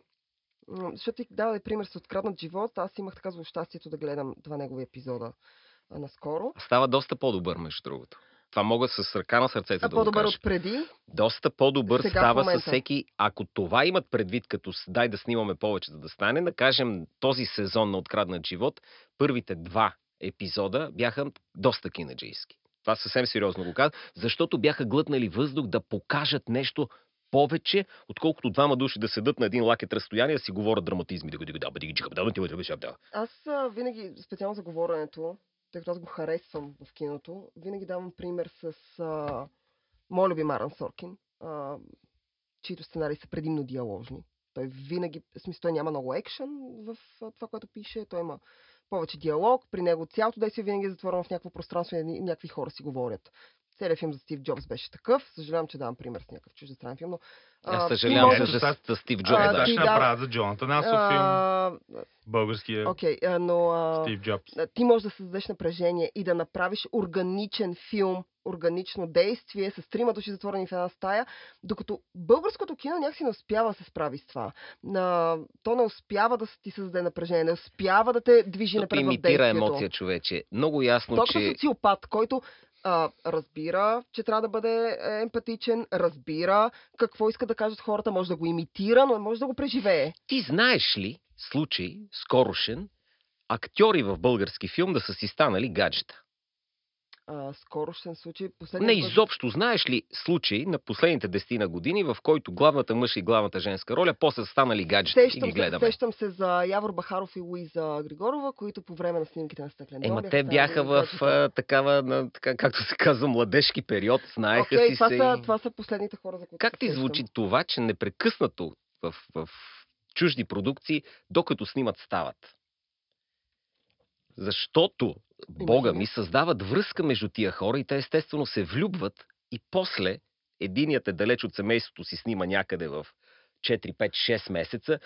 S2: защото ти дава пример с откраднат живот, аз имах така злощастието да гледам два негови епизода а, наскоро.
S1: Става доста по-добър, между другото. Това мога с ръка на сърцето да го
S2: по-добър от преди.
S1: Доста по-добър
S2: Сега
S1: става с
S2: момента.
S1: всеки. Ако това имат предвид, като дай да снимаме повече, за да стане, да кажем, този сезон на Откраднат живот, първите два епизода бяха доста кинаджийски. Това съвсем сериозно го казвам, защото бяха глътнали въздух да покажат нещо повече, отколкото двама души да седат на един лакет разстояние, да си говорят драматизми.
S2: Аз винаги, специално за говоренето, тъй като аз го харесвам в киното, винаги давам пример с а, моя любим Аран Соркин. А, чието сценарии са предимно диаложни. Той винаги, в смисъл, той няма много екшен в това, което пише. Той има повече диалог. При него цялото действие винаги е затворено в някакво пространство и някакви хора си говорят. Целият филм за Стив Джобс беше такъв. Съжалявам, че давам пример с някакъв чуждестранен филм, но...
S1: Аз съжалявам
S2: можеш-
S1: за, за, за Стив Джобс. Да.
S3: ще
S2: да-
S3: направят за Джонатан Асов филм. Българския
S2: Окей, а, но... а,
S3: Стив Джобс.
S2: ти можеш да създадеш напрежение и да направиш органичен филм, органично действие с трима души затворени в една стая, докато българското кино някакси не успява да се справи с това. На, то не успява да ти създаде напрежение, не успява да те движи напред в
S1: имитира
S2: действието.
S1: емоция човече. Много ясно,
S2: Точно
S1: че...
S2: социопат, който а, разбира, че трябва да бъде е, емпатичен, разбира какво иска да кажат хората, може да го имитира, но може да го преживее.
S1: Ти знаеш ли случай, скорошен, актьори в български филм да са си станали гаджета?
S2: А, скорошен случай, последния
S1: Не изобщо знаеш ли случай на последните десетина години, в който главната мъж и главната женска роля после са станали гаджета и ги
S2: се,
S1: гледаме?
S2: сещам се за Явор Бахаров и Луиза Григорова, които по време на снимките на Стеклен дом
S1: Ема те бяха в а, такава, на, така, както се казва, младежки период, знаеха
S2: Окей,
S1: си
S2: това,
S1: се.
S2: са, това са последните хора, за които
S1: Как
S2: се
S1: ти
S2: сещам.
S1: звучи това, че непрекъснато в, в чужди продукции, докато снимат, стават? Защото Бога ми създават връзка между тия хора и те естествено се влюбват и после единият е далеч от семейството си, снима някъде в 4, 5, 6 месеца.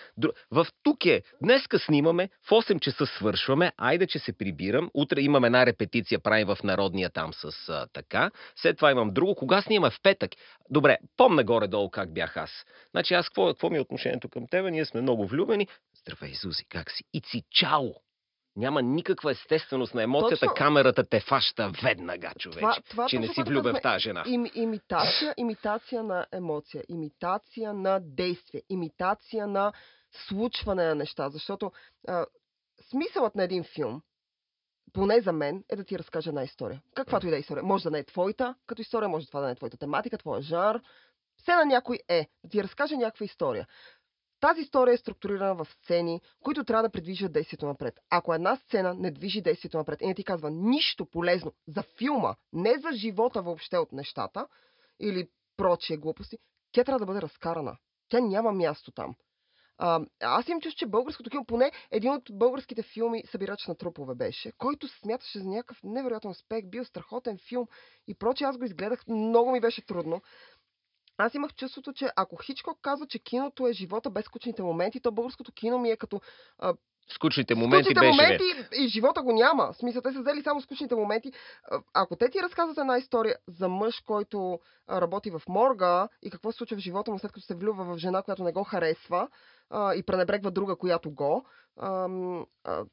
S1: В тук е. Днеска снимаме, в 8 часа свършваме, айде, че се прибирам. Утре имам една репетиция, правим в Народния там с а, така. След това имам друго. Кога снимаме в петък? Добре, помна горе-долу как бях аз. Значи аз, какво, какво ми е отношението към тебе? Ние сме много влюбени. Здравей, Зузи, как си? И си чао! Няма никаква естественост на емоцията.
S2: Точно.
S1: Камерата те фаща веднага, човече.
S2: Това, това
S1: че не си влюбен в тази жена.
S2: Им, имитация, имитация на емоция, имитация на действие, имитация на случване на неща. Защото а, смисълът на един филм, поне за мен, е да ти разкаже една история. Каквато и да е история. Може да не е твоята като история, може това да не е твоята тематика, твоя жанр. Все на някой е. Да ти разкаже някаква история. Тази история е структурирана в сцени, които трябва да предвижат действието напред. Ако една сцена не движи действието напред и не ти казва нищо полезно за филма, не за живота въобще от нещата, или прочие глупости, тя трябва да бъде разкарана. Тя няма място там. А, аз имам чувство, че българското кино, поне един от българските филми Събирач на трупове беше, който смяташе за някакъв невероятен успех, бил страхотен филм и прочее. Аз го изгледах, много ми беше трудно. Аз имах чувството, че ако Хичкок казва, че киното е живота без скучните моменти, то българското кино ми е като
S1: Скучните моменти
S2: скучните
S1: беше
S2: моменти и живота го няма. В смисъл, те са взели само скучните моменти. А, Ако те ти разказват една история за мъж, който а, работи в морга и какво се случва в живота му след като се влюбва в жена, която не го харесва а, и пренебрегва друга, която го, а, а,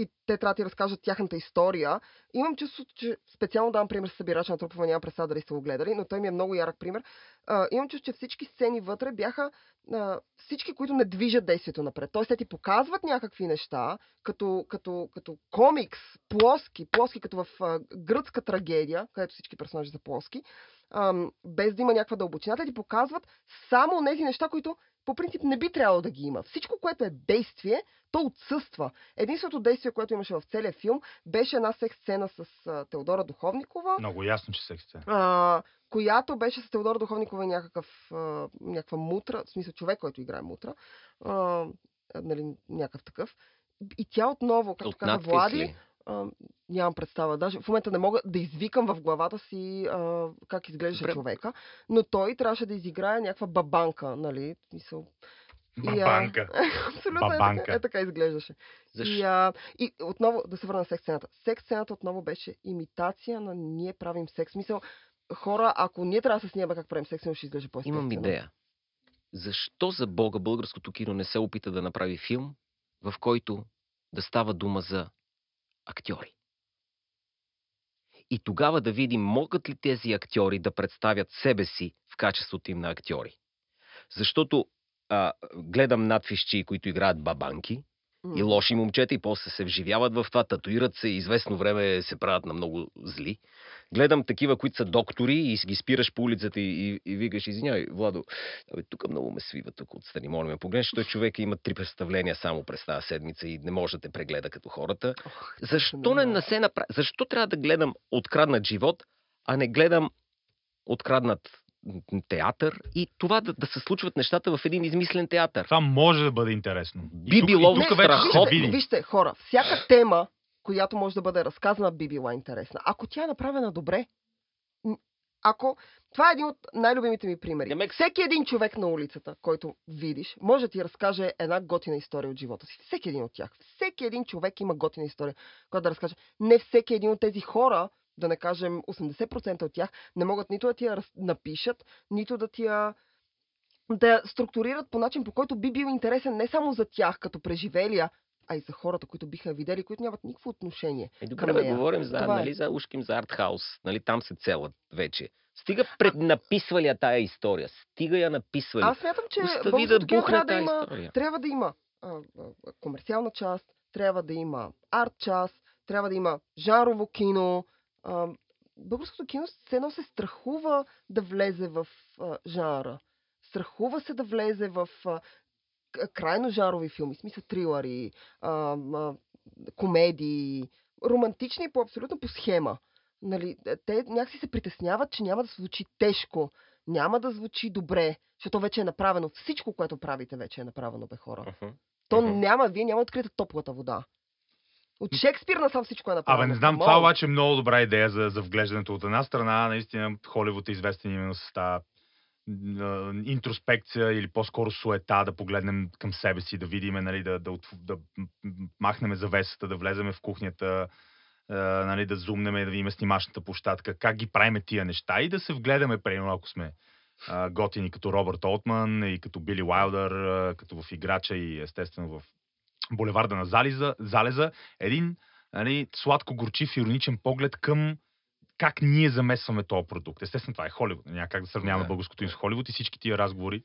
S2: и те трябва да ти разкажат тяхната история. Имам чувството, че специално давам пример с събирач на трупове, няма представа дали сте го гледали, но той ми е много ярък пример. А, имам чувство, че всички сцени вътре бяха а, всички, които не движат действието напред. Тоест, те ти показват някакви неща, като, като, като комикс, плоски, плоски, като в а, гръцка трагедия, където всички персонажи са плоски, ам, без да има някаква дълбочина. Те ти показват само тези неща, които по принцип не би трябвало да ги има. Всичко, което е действие, то отсъства. Единственото действие, което имаше в целия филм, беше една секс сцена с а, Теодора Духовникова,
S3: Много ясно, че секс сцена.
S2: а, която с Теодора Духовникова и някакъв, а, някаква мутра, в смисъл човек, който играе мутра, а, нали, някакъв такъв. И тя отново, както каза Влади,
S1: ли?
S2: А, нямам представа. Даже в момента не мога да извикам в главата си а, как изглеждаше
S1: Добре.
S2: човека, но той трябваше да изиграе някаква бабанка, нали? в Смисъл, И, а,
S3: Бабанка.
S2: Абсолютно е така,
S3: Бабанка.
S2: е така изглеждаше.
S1: Защо?
S2: И, а, и отново да се върна на секс сцената. Секс сцената отново беше имитация на ние правим секс. Мисъл, хора, ако ние трябва да се снимаме как правим секс, ще изглежда по-естествено.
S1: Имам идея. Защо за Бога българското кино не се опита да направи филм, в който да става дума за актьори? И тогава да видим, могат ли тези актьори да представят себе си в качеството им на актьори. Защото а, гледам надфишчи, които играят бабанки, и лоши момчета и после се вживяват в това, татуират се и известно време се правят на много зли. Гледам такива, които са доктори и ги спираш по улицата и, и, и викаш, извинявай, Владо, абе, тук много ме свива тук отстрани, моля ме погледнеш, той човек има три представления само през тази седмица и не може да те прегледа като хората.
S2: Ох,
S1: Защо не, не се направи? Защо трябва да гледам откраднат живот, а не гледам откраднат театър и това да, да се случват нещата в един измислен театър.
S3: Това може да бъде интересно.
S1: Би
S3: И тук-
S1: било
S3: и тук
S1: страхотно.
S3: види.
S2: Вижте, вижте, хора, всяка тема, която може да бъде разказана, би била интересна. Ако тя е направена добре, ако... Това е един от най-любимите ми примери.
S1: Демек-
S2: Всеки един човек на улицата, който видиш, може да ти разкаже една готина история от живота си. Всеки един от тях. Всеки един човек има готина история, която да разкаже. Не всеки един от тези хора, да не кажем 80% от тях, не могат нито да ти я напишат, нито да ти я да структурират по начин, по който би бил интересен не само за тях като преживелия, а и за хората, които биха я видели, които нямат никакво отношение.
S1: Е, добре,
S2: към
S1: бе,
S2: нея.
S1: говорим за,
S2: Това е.
S1: нали, за ушким за артхаус. Нали, там се целят вече. Стига пред написвали я тая история. Стига я написвали.
S2: Аз смятам, че
S1: Остави да бухне
S2: трябва да има,
S1: история.
S2: трябва да има а, а, комерциална част, трябва да има арт част, трябва да има жанрово кино. А, българското кино все едно се страхува да влезе в а, жанра. Страхува се да влезе в а, крайно жанрови филми, смисъл трилъри, а, а, комедии, романтични по абсолютно по схема. Нали, е, те някакси се притесняват, че няма да звучи тежко, няма да звучи добре, защото вече е направено. Всичко, което правите, вече е направено, бе хора.
S1: Мгм.
S2: То
S1: Мгм.
S2: няма, вие няма да откриете топлата вода. От Шекспир насам всичко е направено.
S3: Абе, не знам, това обаче е много добра идея за, за вглеждането. От една страна, наистина, Холивуд е известен именно с тази интроспекция или по-скоро суета, да погледнем към себе си, да видим, нали, да, да, да махнем завесата, да влеземе в кухнята, а, нали, да зумнем и да видим снимачната площадка, как ги правиме тия неща и да се вгледаме, примерно, ако сме готини като Робърт Олтман и като Били Уайлдър, като в Играча и естествено в Булеварда на Залеза, Залеза един нали, сладко-горчив, ироничен поглед към как ние замесваме този продукт. Естествено, това е Холивуд. Няма как да сравняваме
S1: Да.
S3: българското и с Холивуд и всички тия разговори.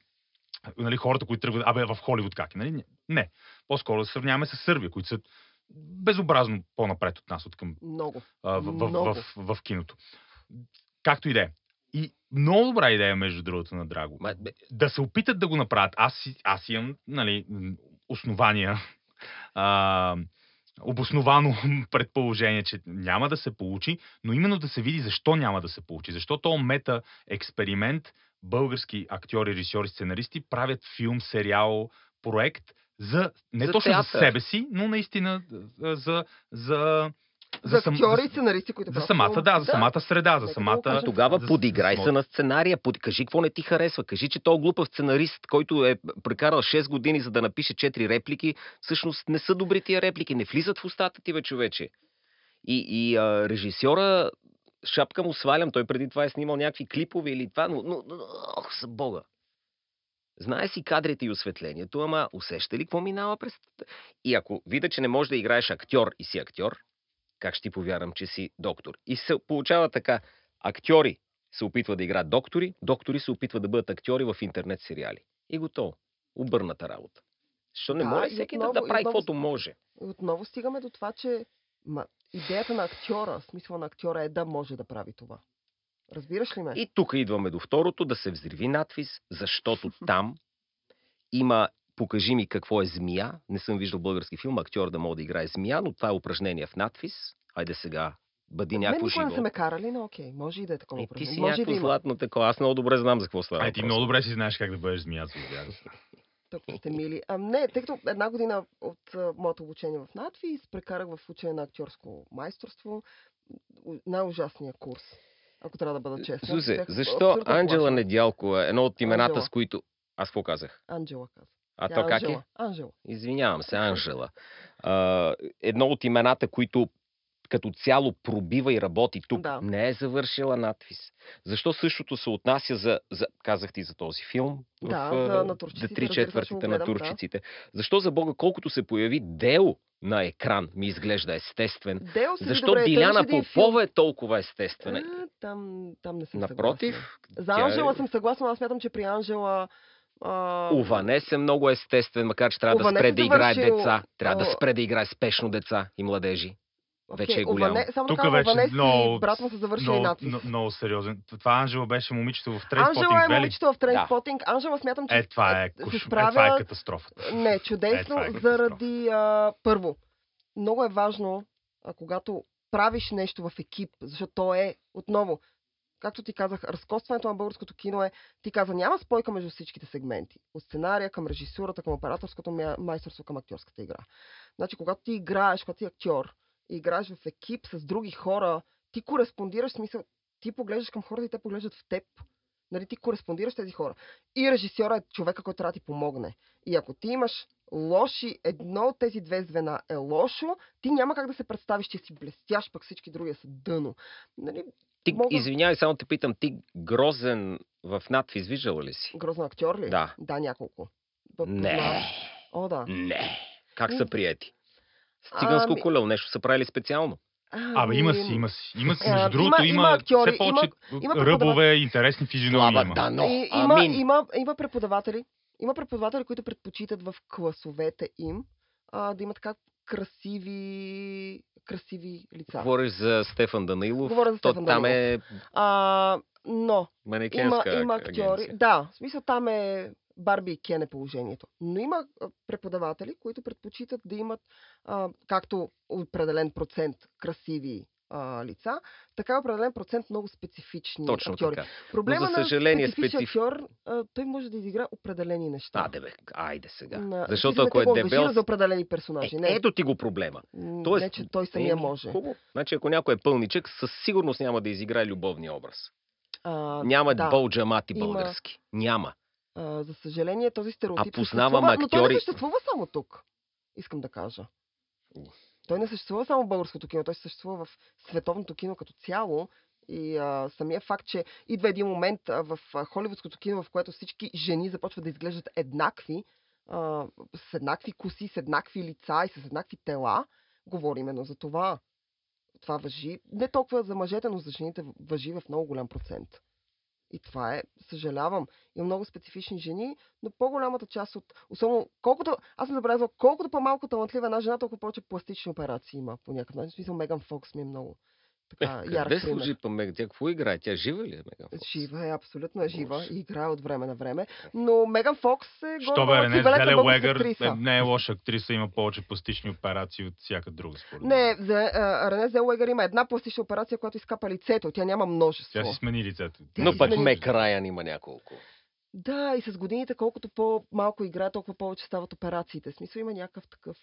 S3: Нали, хората, които тръгват, абе, в Холивуд как е? Нали? Не. По-скоро да сравняваме с Сърбия, които са безобразно по-напред от нас, от към
S2: Много.
S3: а, в, в,
S2: Много.
S3: в, в, в киното. Както и да е. И много добра идея, между другото, на Драго.
S1: Ма, бе,
S3: Да се опитат да го направят. Аз, аз имам нали, основания, а, обосновано предположение, че няма да се получи, но именно да се види защо няма да се получи. Защо то мета експеримент, български актьори, режисьори, сценаристи правят филм, сериал, проект за не
S1: За
S3: точно за
S1: театър.
S3: себе си, но наистина а, за, за,
S2: За актьори и сценаристи, които
S3: за самата, да, за самата среда, за самата...
S1: Тогава
S3: за-
S1: подиграй се на сценария. Под... Кажи какво не ти харесва. Кажи, че този глупав сценарист, който е прекарал 6 години за да напише 4 реплики, всъщност не са добри тия реплики. Не влизат в устата ти, бе, човече. И, и а, режисьора, шапка му свалям, той преди това е снимал някакви клипове или това, но, но, но ох, за бога. Знае си кадрите и осветлението, ама усеща ли какво минава през... И ако видя, че не можеш да играеш актьор и си актьор, как ще ти повярвам, че си доктор? И се получава така. Актьори се опитват да играят доктори, доктори се опитват да бъдат актьори в интернет сериали. И готово. Обърната работа. Защо не
S2: Да,
S1: може всеки да,
S2: отново-
S1: да
S2: и
S1: прави каквото може?
S2: Отново стигаме до това, че ма, идеята на актьора, смисъл на актьора е да може да прави това. Разбираш ли ме?
S1: И тук идваме до второто, да се взриви надвис, защото там има покажи ми какво е змия. Не съм виждал български филм, актьор да може да играе змия, но това е упражнение в надвис. Айде сега, бъди
S2: Мен
S1: някакво
S2: никога не
S1: живо.
S2: са ме карали, но окей, може и да е такова
S1: И ти
S2: упражнение.
S1: си
S2: Може и да
S1: някакво
S2: има.
S1: златно такова. Аз много добре знам за какво става.
S3: Ай, ти много добре си знаеш как да бъдеш змия.
S2: Толкова сте мили. А, не, тъй като една година от а, моето обучение в надвис, прекарах в учене на актьорско майсторство. Най-ужасният курс, ако трябва да бъда честна.
S1: Сузе, защо Анджела
S2: плашена.
S1: Недялко е едно от имената,
S2: Анджела.
S1: с които... Аз какво казах?
S2: Анджела каза.
S1: А
S2: Тя
S1: то как е?
S2: Анжела.
S1: Извинявам се, Анжела. А, едно от имената, които като цяло пробива и работи тук,
S2: Да.
S1: не е завършила надвис. Защо същото се отнася за, за казах ти за този филм?
S2: Да,
S1: в,
S2: за
S1: а,
S2: натурщиците,
S1: Три четвъртите на
S2: гледам, да.
S1: турчиците. Защо за Бога, колкото се появи дело на екран, ми изглежда естествен.
S2: Дел седи
S1: Защо
S2: добре,
S1: Диляна. Попова е толкова естествена?
S2: А, там, там не съм
S1: Напротив,
S2: съгласна. За
S1: тя е-
S2: Анжела съм съгласна, аз смятам, че при Анжела... А...
S1: Уванес е много естествен, макар че трябва да
S2: Уванес
S1: спре
S2: е
S1: да играе
S2: завършил,
S1: деца. Трябва да спре да играе спешно деца и младежи.
S2: окей,
S1: вече е голям.
S2: Уване... Само
S3: Тук вече
S2: Уванес
S3: много-
S2: и брат му са завършили
S3: Много,
S2: надпис.
S3: много, сериозен. Това Анжела беше момичето в
S2: Анжела
S3: Трейнспотинг,
S2: е
S3: бе ли?
S2: момичето в Трейнспотинг. Анжела смятам, че
S3: Е, това е,
S2: се
S3: куш... е,
S2: справя...
S3: това е катастрофа.
S2: Не, чудесно,
S3: Е, е катастрофа.
S2: заради а, първо. Много е важно, а, когато правиш нещо в екип, защото то е отново както ти казах, разкостването на българското кино е, ти каза, няма спойка между всичките сегменти. От сценария към режисурата, към операторското майсторство, към актьорската игра. Значи, когато ти играеш, когато си актьор, и играеш в екип с други хора, ти кореспондираш, смисъл, ти поглеждаш към хората и те поглеждат в теб. Нали, ти кореспондираш тези хора. И режисьора е човека, който трябва да ти помогне. И ако ти имаш лоши, едно от тези две звена е лошо, ти няма как да се представиш, че си блестящ, пък всички други са дъно. Нали,
S1: Ти,
S2: Мога-
S1: извинявай, само те питам, ти грозен в надвис виждала ли си?
S2: грозен актьор ли?
S1: Да.
S2: Да, няколко. Б-.
S1: Не,
S2: О, да.
S1: не. Как са приети? С циганско
S2: Ами-
S1: колело нещо са правили специално.
S3: Абе, има
S2: Ами,
S3: си, има си. Има си,
S2: А,
S3: между другото,
S2: има-
S3: има,
S2: актьори,
S3: все повече
S2: има
S3: ръбове, интересни физиономии има.
S1: да, но.
S2: И, има,
S1: Амин.
S2: има, има преподаватели, има преподаватели, които предпочитат в класовете им а, да имат така красиви, красиви лица.
S1: Говориш за Стефан Данилов.
S2: Говоря за
S1: то
S2: Стефан
S1: там
S2: Данилов.
S1: е
S2: А, но има, има
S1: ак-
S2: актьори.
S1: агенция.
S2: Да, в смисъл там е Барби и Кен е положението. Но има преподаватели, които предпочитат да имат а, както определен процент красиви а, лица, така и определен процент много специфични
S1: Точно
S2: актьори.
S1: така.
S2: Проблема
S1: за съжаление,
S2: на специфичен
S1: специф-
S2: актьор, а, той може да изигра определени неща.
S1: А, бе, айде сега.
S2: На-
S1: Защото ако е дебел...
S2: за определени персонажи.
S1: Е,
S2: не,
S1: ето ти го проблема. Тоест,
S2: не, че той самия може.
S1: Хубаво. Значи, ако някой е пълничък, със сигурност няма да изиграе любовния образ.
S2: А,
S1: Няма
S2: да.
S1: бълджамати
S2: Има-
S1: български. Няма.
S2: А, за съжаление, този стереотип
S1: А познавам
S2: съществува, но той не
S1: актьори-
S2: съществува само тук. Искам да кажа. Той не съществува само в българското кино, той съществува в световното кино като цяло. И а, самия факт, че идва един момент а, в а, холивудското кино, в което всички жени започват да изглеждат еднакви, а, с еднакви коси, с еднакви лица и с еднакви тела, говори именно за това. Това въжи не толкова за мъжете, но за жените въжи в много голям процент. И това е, съжалявам, има много специфични жени, но по-голямата част от, особено, колкото, аз съм забелязала, колкото по-малко талантлива една жена, толкова повече пластични операции има по някакъв начин. В смисъл, Меган Фокс ми е много така,
S1: Е,
S2: ярък
S1: къде
S2: пример.
S1: служи па Меган? Тя какво играе? Тя жива ли е Меган Фокс?
S2: Жива е, абсолютно е жива
S1: Боже.
S2: и играе от време на време. Но Меган Фокс е
S3: Що бе,
S2: българска
S3: Зелевегър
S2: актриса.
S3: е, не е лоша актриса, има повече пластични операции от всяка друга според.
S2: Не, за, а, Рене Зелуегър има една пластична операция, която изкапа лицето. Тя няма множество.
S3: Тя си смени лицето.
S2: Тя
S1: Но
S2: си
S1: пък
S2: смени-
S1: Мек Райан има няколко.
S2: Да, и с годините, колкото по-малко играе, толкова повече стават операциите. В смисъл има някакъв такъв...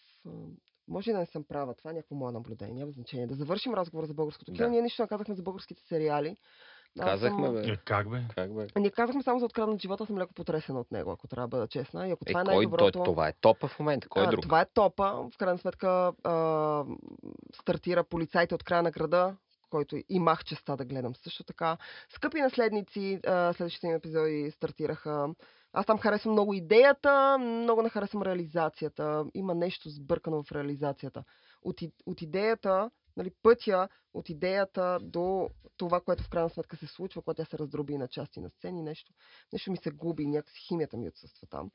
S2: Може и да не съм права, това е някакво мое наблюдение, няма значение. Да завършим разговора за българското кино.
S1: Да.
S2: Ние нищо не казахме за българските сериали. Аз
S1: Казахме,
S2: съм-
S1: бе.
S3: Е, как бе?
S1: Как бе?
S2: Ние казахме само за откраднат живота, съм леко потресена от него, ако трябва да бъда честна. И ако
S1: Е,
S2: това е
S1: кой, той,
S2: най-доброто...
S1: това е топа в момента. Кой е
S2: А,
S1: друг?
S2: Това е топа. В крайна сметка а, стартира полицайите от края на града, който имах честа да гледам също така. Скъпи наследници, а, следващите им епизоди стартираха. Аз там харесвам много идеята, много не харесвам реализацията. Има нещо сбъркано в реализацията. От, от идеята, нали, пътя от идеята до това, което в крайна сметка се случва, когато тя се раздроби на части на сцени, нещо, нещо ми се губи, някакси химията ми отсъства там.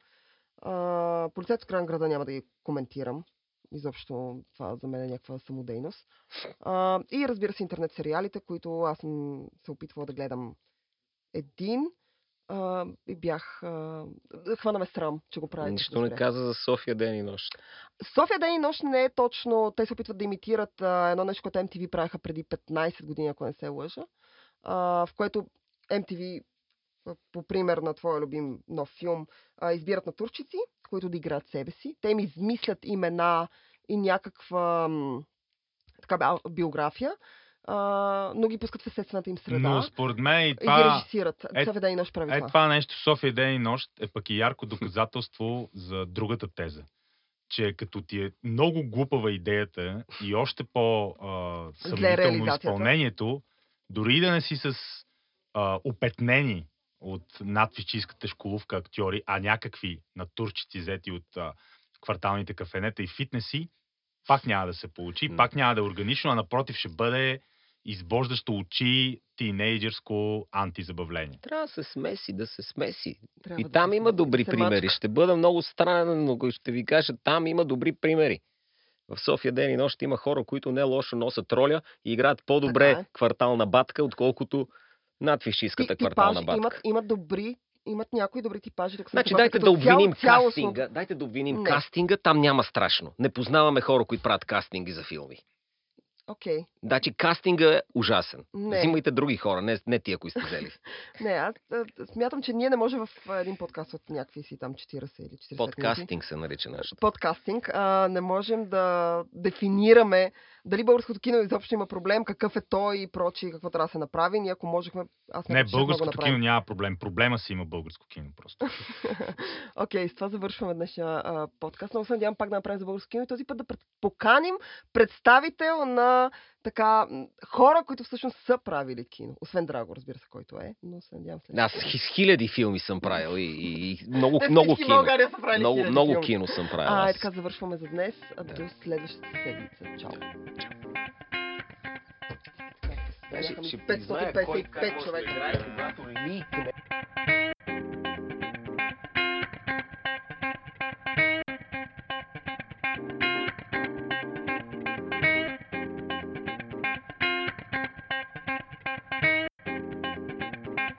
S2: А, полицайът от края на града няма да ги коментирам. Изобщо това за мен е някаква самодейност. А, и разбира се интернет сериалите, които аз съм се опитвала да гледам един. А, и бях... А, хвана ме срам, че го правя.
S1: Нищо не каза за София ден и нощ.
S2: София ден и нощ не е точно. Те се опитват да имитират а, едно нещо, което MTV правиха преди 15 години, ако не се лъжа. А, в което MTV, по пример на твоя любим нов филм, а, избират натурчици, които да играят себе си. Те им измислят имена и някаква така, биография, а, но ги пускат в естествената им среда.
S3: Но според мен и
S2: И ги
S3: това,
S2: режисират.
S3: е-
S2: София ден и нощ прави
S3: е,
S2: това.
S3: това нещо София ден и нощ е пък и ярко доказателство за другата теза. Че като ти е много глупава идеята и още по а, съмнително
S2: реализацията.
S3: изпълнението, дори и да не си с а, опетнени от надфизическата школовка актьори, а някакви натурчици взети от а, кварталните кафенета и фитнеси, пак няма да се получи, пак няма да е органично, а напротив ще бъде избождащо очи тинейджърско антизабавление.
S1: Трябва да се смеси, да се смеси.
S2: Трябва
S1: И
S2: да
S1: там
S2: се
S1: има добри
S2: се
S1: примери. Ще бъда много странен, но ще ви кажа, там има добри примери. В София ден и нощ има хора, които не лошо носят роля и играят по-добре
S2: Така е.
S1: квартална батка, отколкото надфишистката
S2: Ти-
S1: квартална батка.
S2: имат, имат добри, имат някои добри типажи.
S1: Значи
S2: съгласна,
S1: дайте
S2: като
S1: да обвиним
S2: цяло- цялостно-
S1: кастинга. Дайте да обвиним
S2: Не.
S1: кастинга, там няма страшно. Не познаваме хора, които правят кастинги за филми.
S2: Окей.
S1: Значи кастинга е ужасен.
S2: Не.
S1: Взимайте други хора, не, не тия, които сте взели.
S2: Не, аз смятам, че ние не може в един подкаст от някакви си там 40 или 40 минути.
S1: Подкастинг се нарича нашето.
S2: подкастинг, а, не можем да дефинираме дали българското кино изобщо има проблем, какъв е той и прочие, какво трябва да се направи. Ние ако можехме, аз
S3: Не,
S2: го
S3: българското кино няма проблем. Проблема си има българско кино просто.
S2: Окей, с това завършваме днешния а, подкаст. Много се надявам пак да направим за българско кино и този път да пред... поканим представител на така хора, които всъщност са правили кино. Освен Драго, разбира се, който е, но се надявам след.
S1: Аз хи- хиляди филми съм правил и, и, и много,
S2: Те
S1: много кино.
S2: Са правили
S1: Много, много
S2: филми.
S1: кино съм правил.
S2: А, е така завършваме за днес. А,
S1: Да.
S2: До следващата седмица. Чао.
S1: Ще- ще
S2: 555
S1: призная кой как може да
S2: човека.
S1: играе, когато ликне.